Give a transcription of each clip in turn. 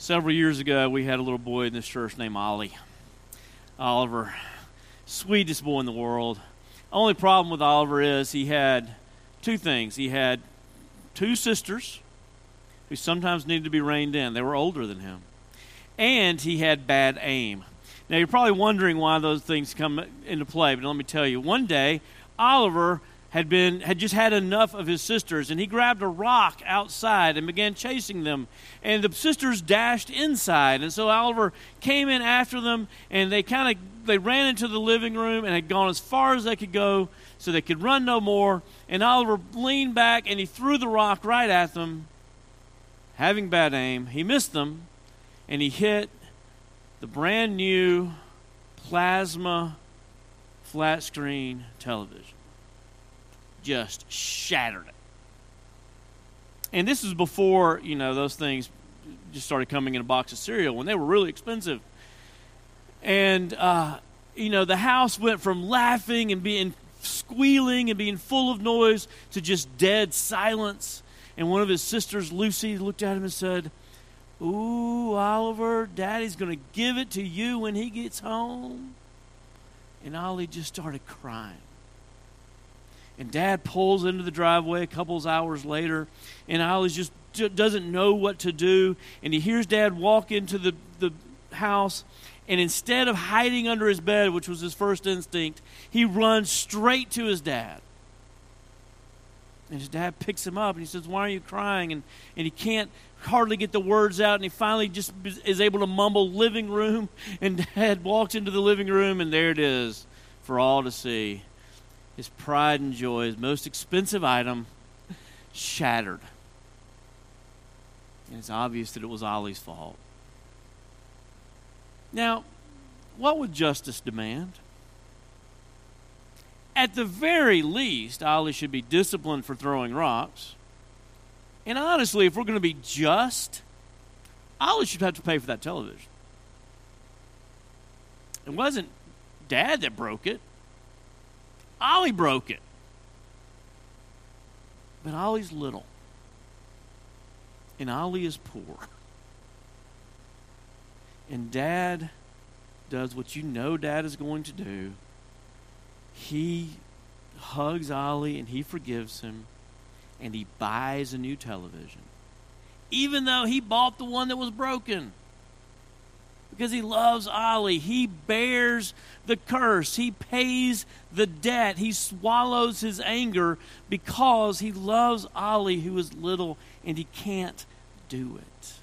Several years ago, we had a little boy in this church named Ollie. Oliver, sweetest boy in the world. Only problem with Oliver is he had two things. He had two sisters who sometimes needed to be reined in. They were older than him. And he had bad aim. Now, you're probably wondering why those things come into play, but let me tell you. One day, Oliver had been had just had enough of his sisters and he grabbed a rock outside and began chasing them. And the sisters dashed inside and so Oliver came in after them and they kind of they ran into the living room and had gone as far as they could go so they could run no more. And Oliver leaned back and he threw the rock right at them having bad aim. He missed them and he hit the brand new plasma flat screen television just shattered it. And this was before, you know, those things just started coming in a box of cereal when they were really expensive. And, uh, you know, the house went from laughing and being squealing and being full of noise to just dead silence. And one of his sisters, Lucy, looked at him and said, Ooh, Oliver, Daddy's going to give it to you when he gets home. And Ollie just started crying. And dad pulls into the driveway a couple hours later, and Ollie just doesn't know what to do. And he hears dad walk into the, the house, and instead of hiding under his bed, which was his first instinct, he runs straight to his dad. And his dad picks him up and he says, Why are you crying? And, and he can't hardly get the words out. And he finally just is able to mumble living room. And dad walks into the living room, and there it is for all to see his pride and joy, his most expensive item, shattered. And it's obvious that it was Ollie's fault. Now, what would justice demand? At the very least, Ollie should be disciplined for throwing rocks. And honestly, if we're going to be just, Ollie should have to pay for that television. It wasn't dad that broke it. Ollie broke it. But Ollie's little. And Ollie is poor. And dad does what you know dad is going to do. He hugs Ollie and he forgives him and he buys a new television. Even though he bought the one that was broken because he loves Ollie. He bears the curse, he pays the debt, he swallows his anger because he loves Ollie, who is little, and he can't do it.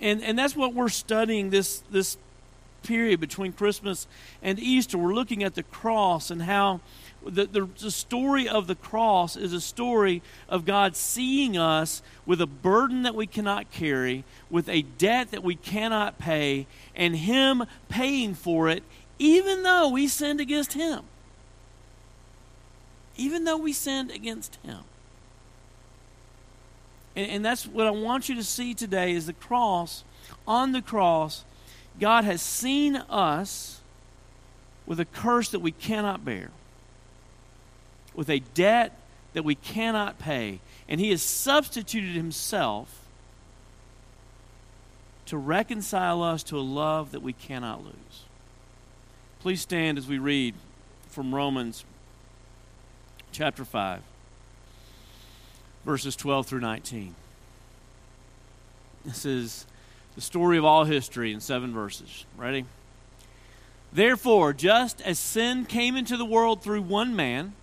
And, and that's what we're studying this, this period between Christmas and Easter. We're looking at the cross and how the, the, the, story of the cross is a story of God seeing us with a burden that we cannot carry, with a debt that we cannot pay, and Him paying for it, even though we sinned against Him. Even though we sinned against Him. And, and that's what I want you to see today is the cross. On the cross, God has seen us with a curse that we cannot bear with a debt that we cannot pay. And he has substituted himself to reconcile us to a love that we cannot lose. Please stand as we read from Romans chapter 5, verses 12 through 19. This is the story of all history in seven verses. Ready? Therefore, just as sin came into the world through one man,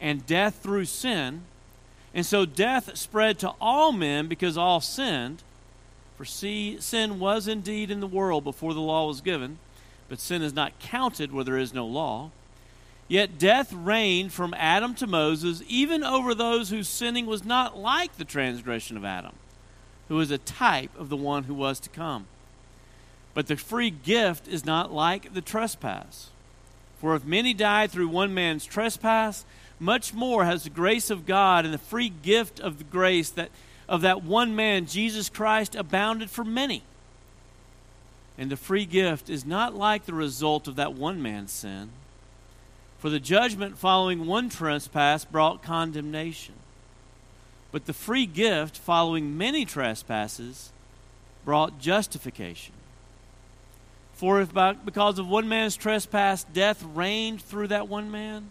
and death through sin. And so death spread to all men because all sinned. For see, sin was indeed in the world before the law was given, but sin is not counted where there is no law. Yet death reigned from Adam to Moses, even over those whose sinning was not like the transgression of Adam, who was a type of the one who was to come. But the free gift is not like the trespass. For if many died through one man's trespass, much more has the grace of God and the free gift of the grace that of that one man, Jesus Christ, abounded for many. And the free gift is not like the result of that one man's sin. For the judgment following one trespass brought condemnation. But the free gift following many trespasses brought justification. For if by, because of one man's trespass death reigned through that one man,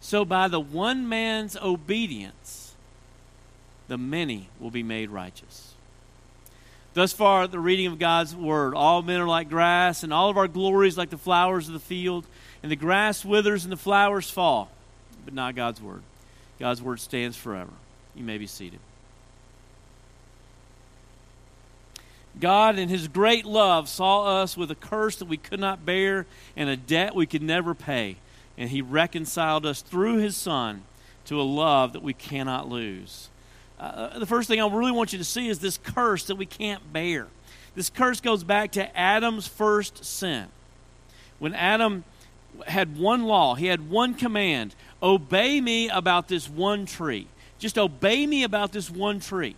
so by the one man's obedience the many will be made righteous. Thus far, the reading of God's word. All men are like grass, and all of our glories like the flowers of the field. And the grass withers and the flowers fall, but not God's word. God's word stands forever. You may be seated. God, in His great love, saw us with a curse that we could not bear and a debt we could never pay. And He reconciled us through His Son to a love that we cannot lose. Uh, the first thing I really want you to see is this curse that we can't bear. This curse goes back to Adam's first sin. When Adam had one law, he had one command obey me about this one tree. Just obey me about this one tree.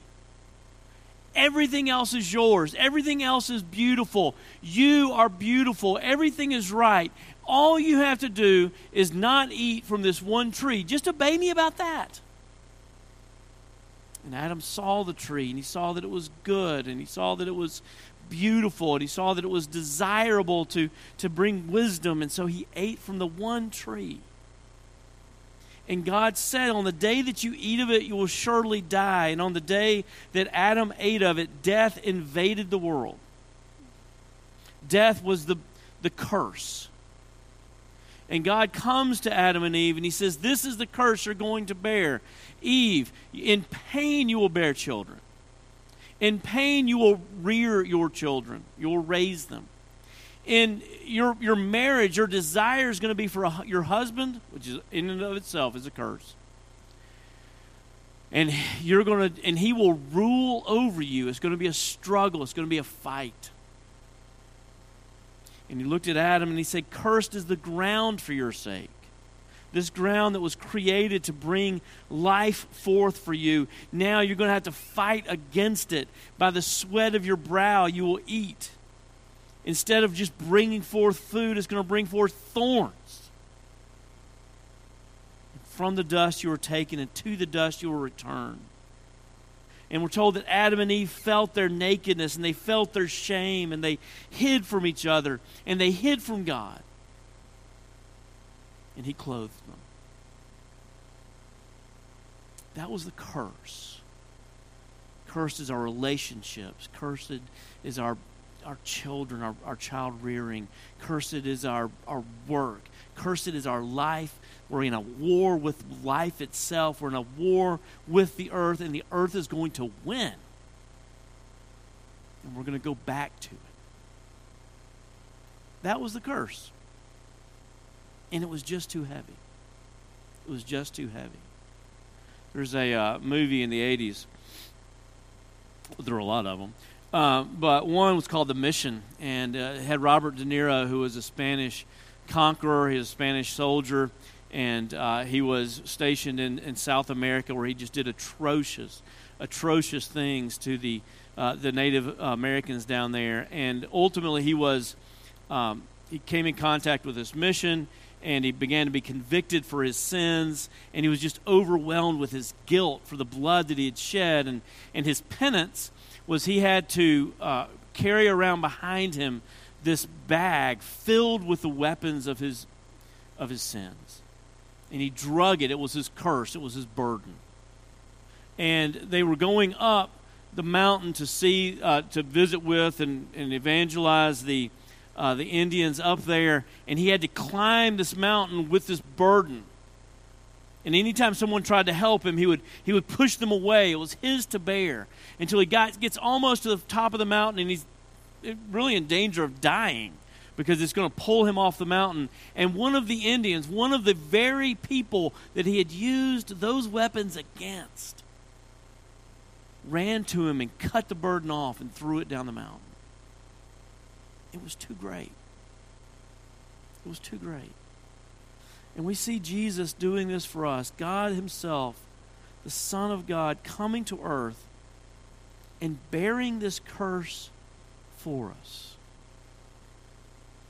Everything else is yours. Everything else is beautiful. You are beautiful. Everything is right. All you have to do is not eat from this one tree. Just obey me about that. And Adam saw the tree and he saw that it was good and he saw that it was beautiful and he saw that it was desirable to, to bring wisdom. And so he ate from the one tree. And God said, On the day that you eat of it, you will surely die. And on the day that Adam ate of it, death invaded the world. Death was the, the curse. And God comes to Adam and Eve and he says, This is the curse you're going to bear. Eve, in pain you will bear children. In pain you will rear your children, you will raise them. In your, your marriage, your desire is going to be for a, your husband, which is in and of itself is a curse. And you're going to, and he will rule over you. It's going to be a struggle. It's going to be a fight. And he looked at Adam and he said, Cursed is the ground for your sake. This ground that was created to bring life forth for you. Now you're going to have to fight against it. By the sweat of your brow, you will eat. Instead of just bringing forth food, it's going to bring forth thorns. From the dust you were taken, and to the dust you will return. And we're told that Adam and Eve felt their nakedness and they felt their shame and they hid from each other and they hid from God. And He clothed them. That was the curse. Cursed is our relationships. Cursed is our, our children, our, our child rearing. Cursed is our, our work. Cursed is our life. We're in a war with life itself. We're in a war with the earth, and the earth is going to win. And we're going to go back to it. That was the curse. And it was just too heavy. It was just too heavy. There's a uh, movie in the 80s. There are a lot of them. Uh, but one was called The Mission, and uh, had Robert De Niro, who was a Spanish conqueror, he was a Spanish soldier, and uh, he was stationed in, in South America where he just did atrocious, atrocious things to the uh, the Native Americans down there. And ultimately, he was um, he came in contact with this mission, and he began to be convicted for his sins, and he was just overwhelmed with his guilt for the blood that he had shed, and and his penance was he had to uh, carry around behind him this bag filled with the weapons of his of his sins and he drug it. It was his curse, it was his burden. And they were going up the mountain to see, uh, to visit with and, and evangelize the, uh, the Indians up there. And he had to climb this mountain with this burden. And anytime someone tried to help him, he would, he would push them away. It was his to bear until he got, gets almost to the top of the mountain and he's really in danger of dying because it's going to pull him off the mountain. And one of the Indians, one of the very people that he had used those weapons against, ran to him and cut the burden off and threw it down the mountain. it was too great. It was too great. And we see Jesus doing this for us. God Himself, the Son of God, coming to earth and bearing this curse for us.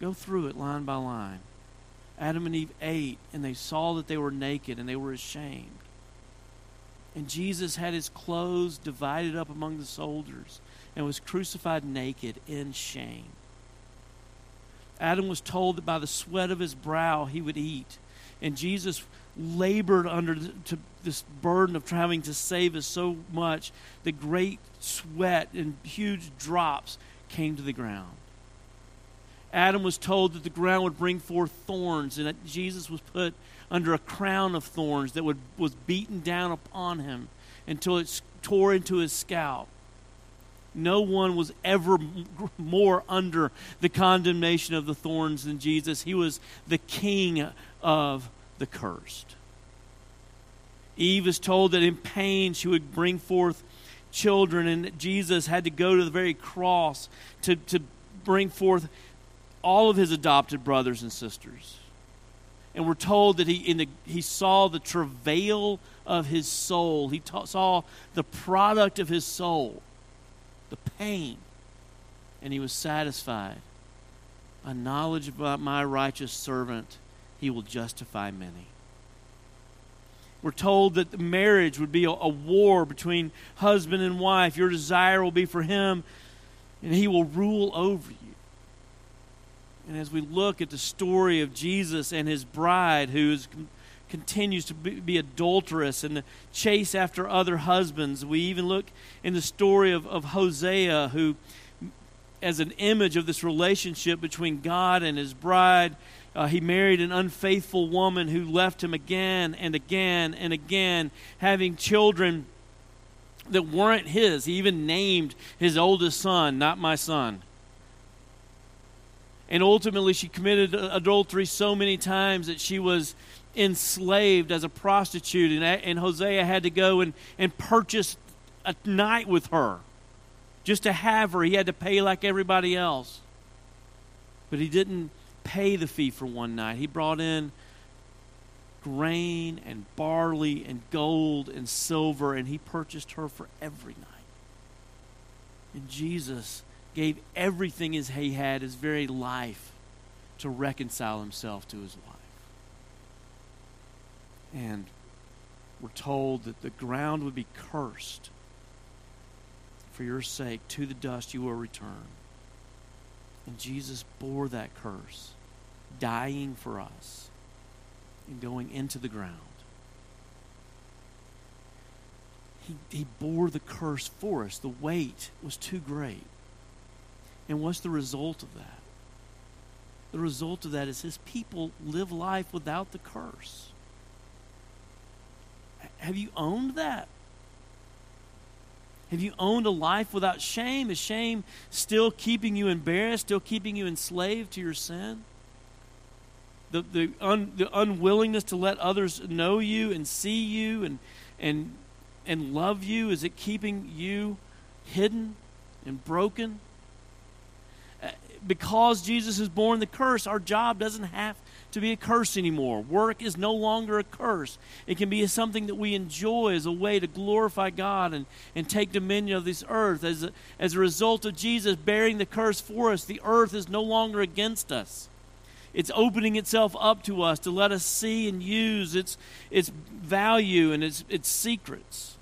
Go through it line by line. Adam and Eve ate, and they saw that they were naked, and they were ashamed. And Jesus had his clothes divided up among the soldiers and was crucified naked in shame. Adam was told that by the sweat of his brow he would eat. And Jesus labored under this burden of having to save us so much the great sweat and huge drops came to the ground. Adam was told that the ground would bring forth thorns, and that Jesus was put under a crown of thorns that would, was beaten down upon him until it tore into his scalp. No one was ever more under the condemnation of the thorns than Jesus. He was the king of the cursed. Eve is told that in pain she would bring forth children, and Jesus had to go to the very cross to, to bring forth all of his adopted brothers and sisters. And we're told that he, in the, he saw the travail of his soul, he ta- saw the product of his soul, the pain, and he was satisfied. A knowledge about my righteous servant, he will justify many. We're told that the marriage would be a, a, war between husband and wife. Your desire will be for him, and he will rule over you. And as we look at the story of Jesus and his bride, who is, continues to be, be adulterous and chase after other husbands, we even look in the story of, of Hosea, who, as an image of this relationship between God and his bride, uh, he married an unfaithful woman who left him again and again and again, having children that weren't his. He even named his oldest son, Not My Son. And ultimately, she committed adultery so many times that she was enslaved as a prostitute. And, and Hosea had to go and, and purchase a night with her just to have her. He had to pay like everybody else. But he didn't pay the fee for one night. He brought in grain and barley and gold and silver, and he purchased her for every night. And Jesus gave everything as he had, his very life, to reconcile himself to his wife. And we're told that the ground would be cursed. For your sake, to the dust you will return. And Jesus bore that curse dying for us and going into the ground. He, he bore the curse for us. The weight was too great. And what's the result of that? The result of that is his people live life without the curse. Have you owned that? Have you owned a life without shame? Is shame still keeping you embarrassed, still keeping you enslaved to your sin? The, the, un, the unwillingness to let others know you and see you and, and, and love you? Is it keeping you hidden and broken? Uh, because Jesus has borne the curse, our job doesn't have to be a curse anymore. Work is no longer a curse. It can be something that we enjoy as a way to glorify God and, and take dominion of this earth. As a, as a result of Jesus bearing the curse for us, the earth is no longer against us. It's opening itself up to us to let us see and use its, its value and its, its secrets.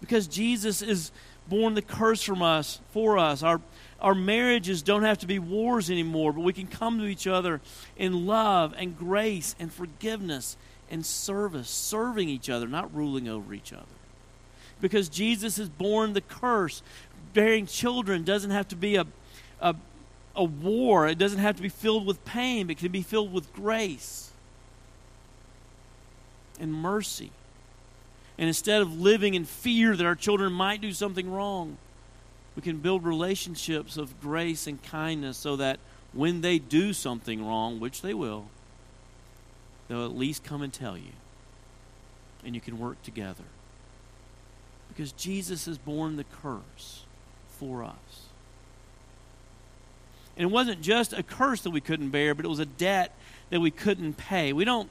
Because Jesus is borne the curse from us for us. Our, our marriages don't have to be wars anymore, but we can come to each other in love and grace and forgiveness and service, serving each other, not ruling over each other. Because Jesus has borne the curse. Bearing children doesn't have to be a, a, a war. It doesn't have to be filled with pain, it can be filled with grace and mercy. And instead of living in fear that our children might do something wrong, we can build relationships of grace and kindness so that when they do something wrong, which they will, they'll at least come and tell you. And you can work together. Because Jesus has borne the curse for us. And it wasn't just a curse that we couldn't bear, but it was a debt that we couldn't pay. We don't,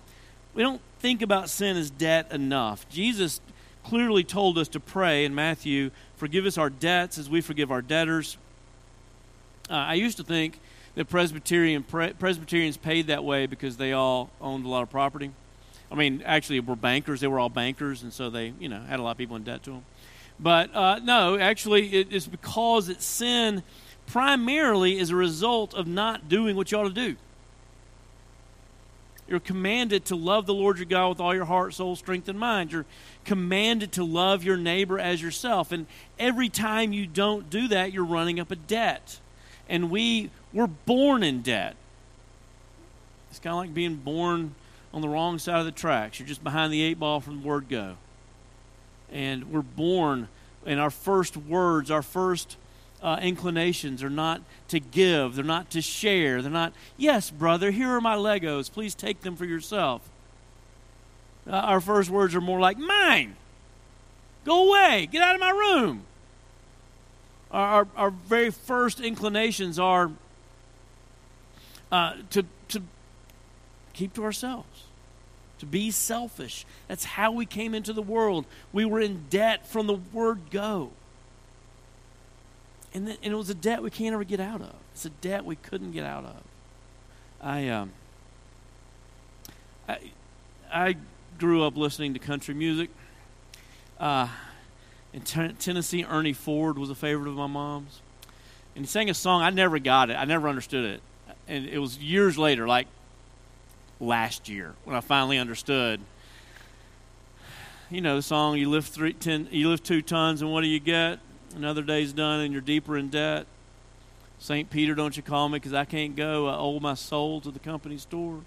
we don't think about sin as debt enough. Jesus clearly told us to pray in Matthew, forgive us our debts as we forgive our debtors. Uh, I used to think that Presbyterian Presbyterians paid that way because they all owned a lot of property. I mean, actually, were bankers. They were all bankers, and so they, you know, had a lot of people in debt to them. But uh, no, actually, it is because it's sin primarily is a result of not doing what you ought to do. You're commanded to love the Lord your God with all your heart, soul, strength, and mind. You're commanded to love your neighbor as yourself. And every time you don't do that, you're running up a debt. And we were born in debt. It's kind of like being born on the wrong side of the tracks. You're just behind the eight ball from the word go. And we're born, and our first words, our first uh, inclinations are not to give, they're not to share, they're not, yes, brother, here are my Legos, please take them for yourself. Uh, our first words are more like, mine, go away, get out of my room. Our, our, our very first inclinations are uh, to, to keep to ourselves to be selfish. That's how we came into the world. We were in debt from the word go. And, and it was a debt we can't ever get out of. It's a debt we couldn't get out of. I, um, I, I grew up listening to country music. Uh, in t- Tennessee, Ernie Ford was a favorite of my mom's. And he sang a song. I never got it. I never understood it. And it was years later, like last year, when I finally understood. You know the song, you lift three, ten, you lift two tons, and what do you get? Another day's done and you're deeper in debt. St. Peter, don't you call me because I can't go. I owe my soul to the company store.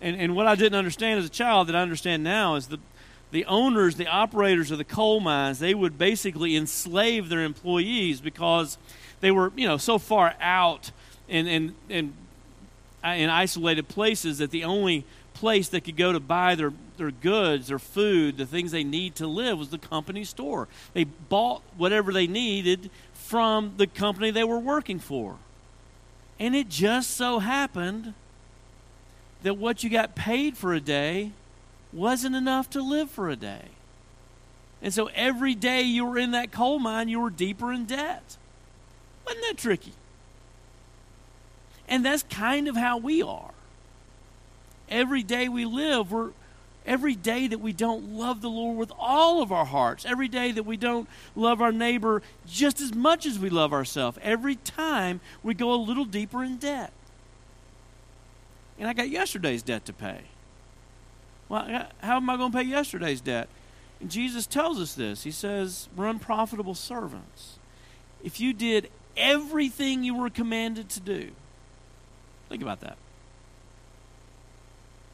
And, and what I didn't understand as a child that I understand now is that the owners, the operators of the coal mines, they would basically enslave their employees because they were, you know, so far out in, in, in, in isolated places that the only place they could go to buy their, their goods, their food, the things they need to live was the company store. They bought whatever they needed from the company they were working for. And it just so happened that what you got paid for a day wasn't enough to live for a day. And so every day you were in that coal mine, you were deeper in debt. Wasn't that tricky? And that's kind of how we are every day we live, we're every day that we don't love the Lord with all of our hearts, every day that we don't love our neighbor just as much as we love ourselves, every time we go a little deeper in debt. And I got yesterday's debt to pay. Well, how am I going to pay yesterday's debt? And Jesus tells us this. He says, We're unprofitable servants. If you did everything you were commanded to do, think about that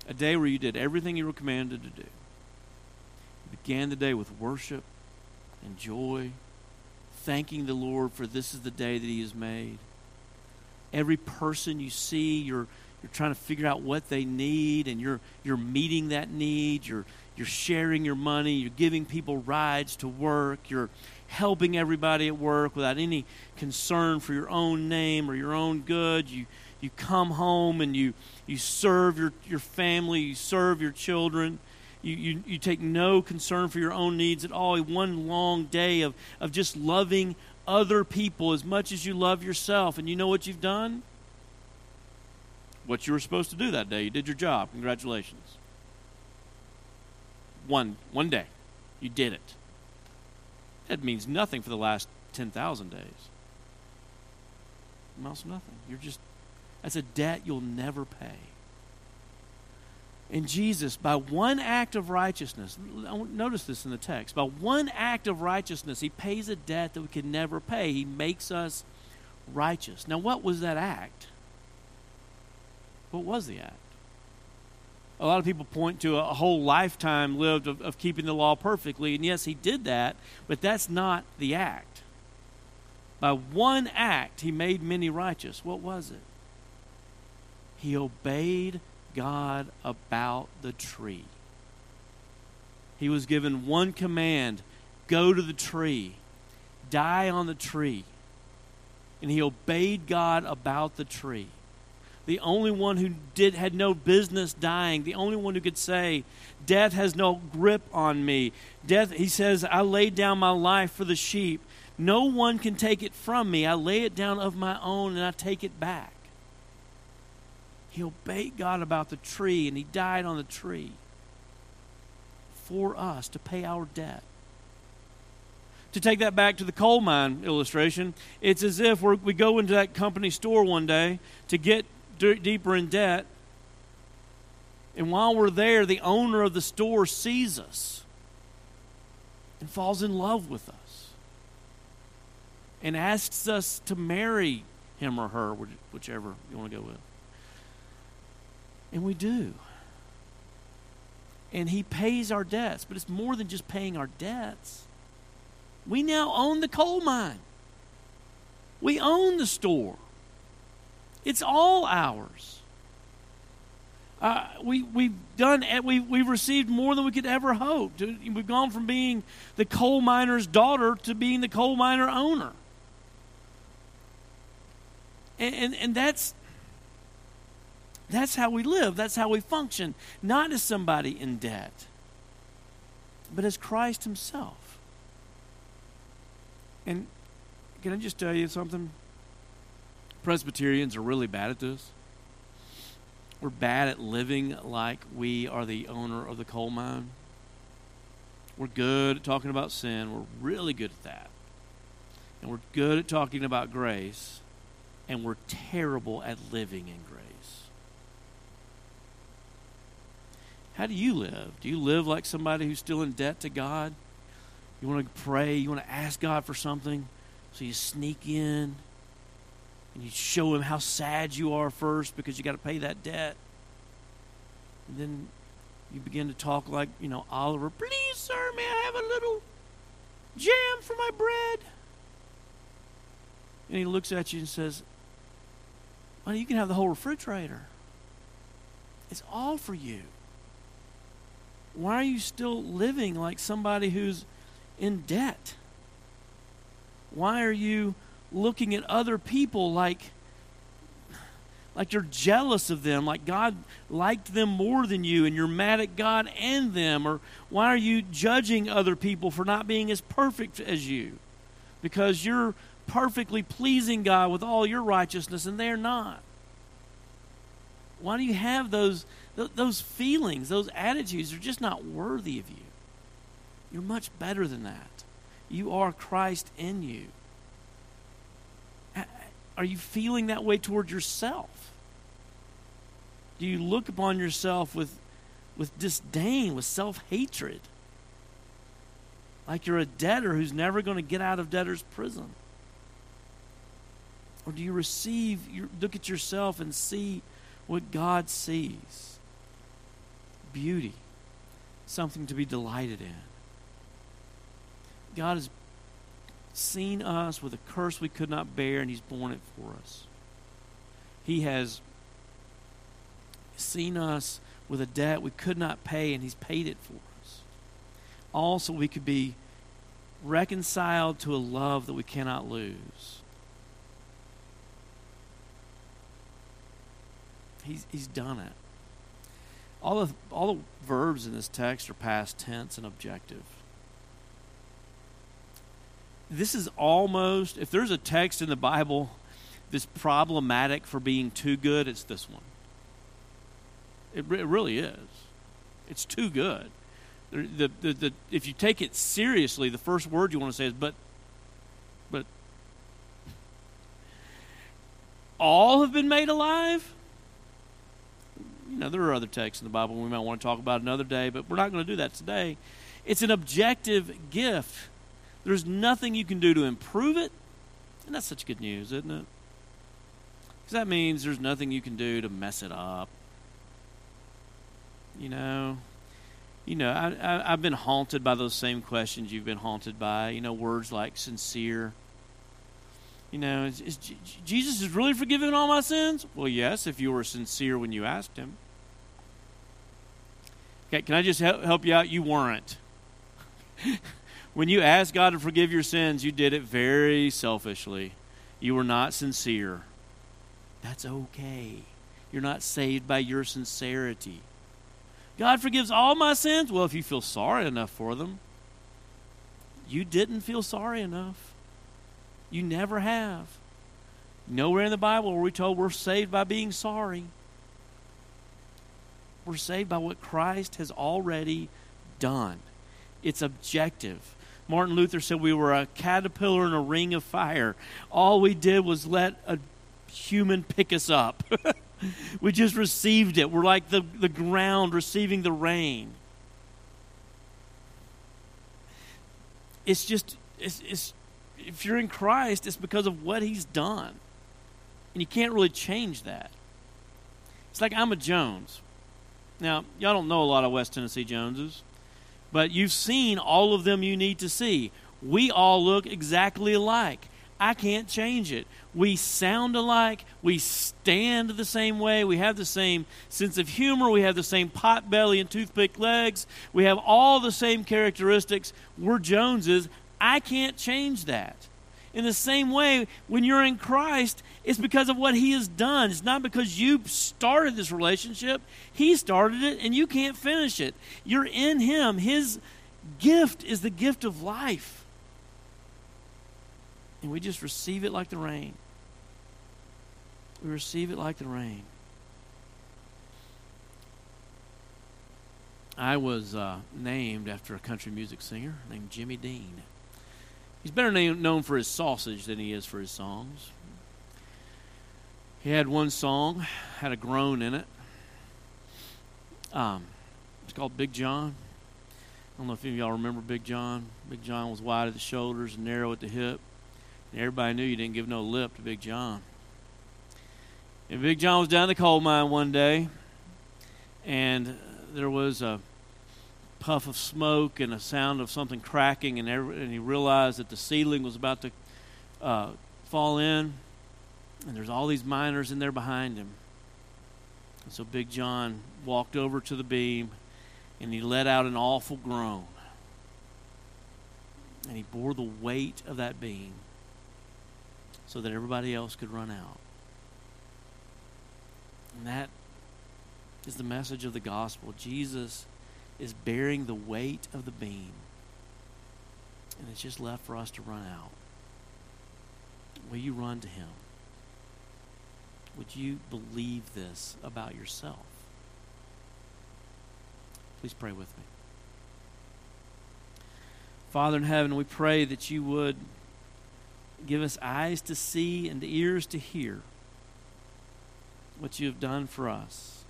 a day where you did everything you were commanded to do. You began the day with worship and joy, thanking the Lord for this is the day that He has made. Every person you see, you're you're trying to figure out what they need, and you're you're meeting that need. You're you're sharing your money. You're giving people rides to work. You're helping everybody at work without any concern for your own name or your own good. You you come home and you, you serve your, your family, you serve your children. You, you, you take no concern for your own needs at all. One long day of, of just loving other people as much as you love yourself. And you know what you've done? What you were supposed to do that day. You did your job. Congratulations. One, one day. You did it. That means nothing for the last 10,000 days. Amounts nothing. You're just that's a debt you'll never pay. And Jesus, by one act of righteousness, notice this in the text, by one act of righteousness, he pays a debt that we could never pay. He makes us righteous. Now, what was that act? What was the act? A lot of people point to a whole lifetime lived of, of keeping the law perfectly, and yes, he did that, but that's not the act. By one act, he made many righteous. What was it? He obeyed God about the tree. He was given one command go to the tree, die on the tree. and he obeyed God about the tree. The only one who did had no business dying, the only one who could say, Death has no grip on me. Death, he says, I laid down my life for the sheep. No one can take it from me. I lay it down of my own and I take it back. He obeyed God about the tree and he died on the tree for us to pay our debt. To take that back to the coal mine illustration, it's as if we go into that company store one day to get d- deeper in debt, and while we're there, the owner of the store sees us and falls in love with us and asks us to marry him or her, whichever you want to go with. And we do. And he pays our debts, but it's more than just paying our debts. We now own the coal mine. We own the store. It's all ours. Uh, we, we've done we, we've received more than we could ever hope. We've gone from being the coal miner's daughter to being the coal miner owner. And, and, and that's that's how we live. That's how we function. Not as somebody in debt, but as Christ Himself. And can I just tell you something? Presbyterians are really bad at this. We're bad at living like we are the owner of the coal mine. We're good at talking about sin. We're really good at that. And we're good at talking about grace. And we're terrible at living in grace. How do you live? Do you live like somebody who's still in debt to God? You want to pray, you want to ask God for something, so you sneak in and you show him how sad you are first because you got to pay that debt. And then you begin to talk like, you know, Oliver, please, sir, may I have a little jam for my bread? And he looks at you and says, Well, you can have the whole refrigerator. It's all for you. Why are you still living like somebody who's in debt? Why are you looking at other people like like you're jealous of them, like God liked them more than you, and you're mad at God and them? Or why are you judging other people for not being as perfect as you? Because you're perfectly pleasing God with all your righteousness, and they're not. Why do you have those, those feelings, those attitudes? They're just not worthy of you. You're much better than that. You are Christ in you. Are you feeling that way toward yourself? Do you look upon yourself with, with disdain, with self hatred? Like you're a debtor who's never going to get out of debtor's prison? Or do you receive, you look at yourself and see what God sees? Beauty, something to be delighted in. God has seen us with a curse we could not bear, and He's borne it for us. He has seen us with a debt we could not pay, and He's paid it for us. Also, we could be reconciled to a love that we cannot lose. He's, he's done it. All the, all the verbs in this text are past tense and objective this is almost, if there's a text in the Bible that's problematic for being too good, it's this one. It, it really is. It's too good. The, the, the, if you take it seriously, the first word you want to say is, but, but, all have been made alive? You know, there are other texts in the Bible we might want to talk about another day, but we're not going to do that today. It's an objective gift there's nothing you can do to improve it. And that's such good news, isn't it? Because that means there's nothing you can do to mess it up. You know, you know, I, I, have been haunted by those same questions you've been haunted by. You know, words like sincere. You know, is, is Jesus really forgiving all my sins? Well, yes, if you were sincere when you asked him. Can I just help, help you out? You weren't. when you asked God to forgive your sins, you did it very selfishly. You were not sincere. That's okay. You're not saved by your sincerity. God forgives all my sins. Well, if you feel sorry enough for them, you didn't feel sorry enough. You never have. Nowhere in the Bible are we told we're saved by being sorry. We're saved by what Christ has already done. It's objective. Martin Luther said we were a caterpillar in a ring of fire. All we did was let a human pick us up. we just received it. We're like the, the ground receiving the rain. It's just, it's, it's, if you're in Christ, it's because of what He's done. And you can't really change that. It's like I'm a Jones. Now, y'all don't know a lot of West Tennessee Joneses, but you've seen all of them you need to see. We all look exactly alike. I can't change it. We sound alike. We stand the same way. We have the same sense of humor. We have the same pot belly and toothpick legs. We have all the same characteristics. We're Joneses. I can't change that. In the same way, when you're in Christ, it's because of what He has done. It's not because you started this relationship. He started it, and you can't finish it. You're in Him. His gift is the gift of life. And we just receive it like the rain. We receive it like the rain. I was uh, named after a country music singer named Jimmy Dean. He's better known for his sausage than he is for his songs. He had one song, had a groan in it. Um, it's called Big John. I don't know if any of y'all remember Big John. Big John was wide at the shoulders and narrow at the hip. And everybody knew you didn't give no lip to Big John. And Big John was down the coal mine one day, and there was a puff of smoke and a sound of something cracking, and, every, and he realized that the ceiling was about to uh, fall in, and there's all these miners in there behind him. And so Big John walked over to the beam, and he let out an awful groan. And he bore the weight of that beam so that everybody else could run out. And that is the message of the gospel. Jesus is bearing the weight of the beam. And it's just left for us to run out. Will you run to him? Would you believe this about yourself? Please pray with me. Father in heaven, we pray that you would give us eyes to see and ears to hear what you have done for us.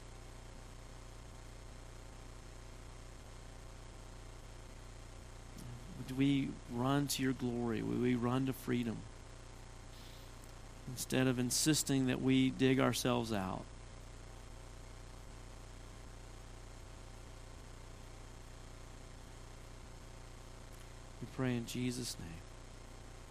We run to your glory? We run to freedom? Instead of insisting that we dig ourselves out. We pray in Jesus' name.